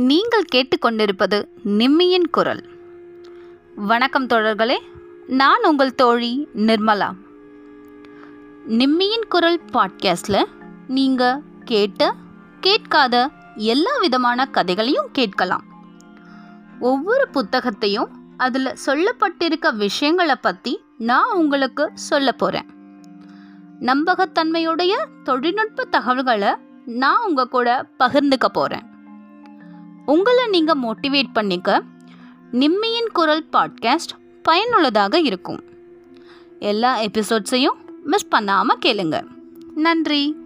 நீங்கள் கேட்டுக்கொண்டிருப்பது நிம்மியின் குரல். வணக்கம் தோழர்களே நான் உங்கள் தோழி நிர்மலா. நிம்மியின் குரல் பாட்காஸ்டில் நீங்கள் கேட்ட கேட்காத எல்லா விதமான கதைகளையும் கேட்கலாம். ஒவ்வொரு புத்தகத்தையும் அதில் சொல்லப்பட்டிருக்க விஷயங்களை பற்றி நான் உங்களுக்கு சொல்ல போகிறேன் நம்பகத்தன்மையுடைய தொழில்நுட்ப தகவல்களை நான் உங்கள் கூட பகிர்ந்துக்க போகிறேன் உங்களை நீங்கள் மோட்டிவேட் பண்ணிக்க நிம்மியின் குரல் பாட்காஸ்ட் பயனுள்ளதாக இருக்கும். எல்லா எபிசோட்ஸையும் மிஸ் பண்ணாமல் கேளுங்க. நன்றி.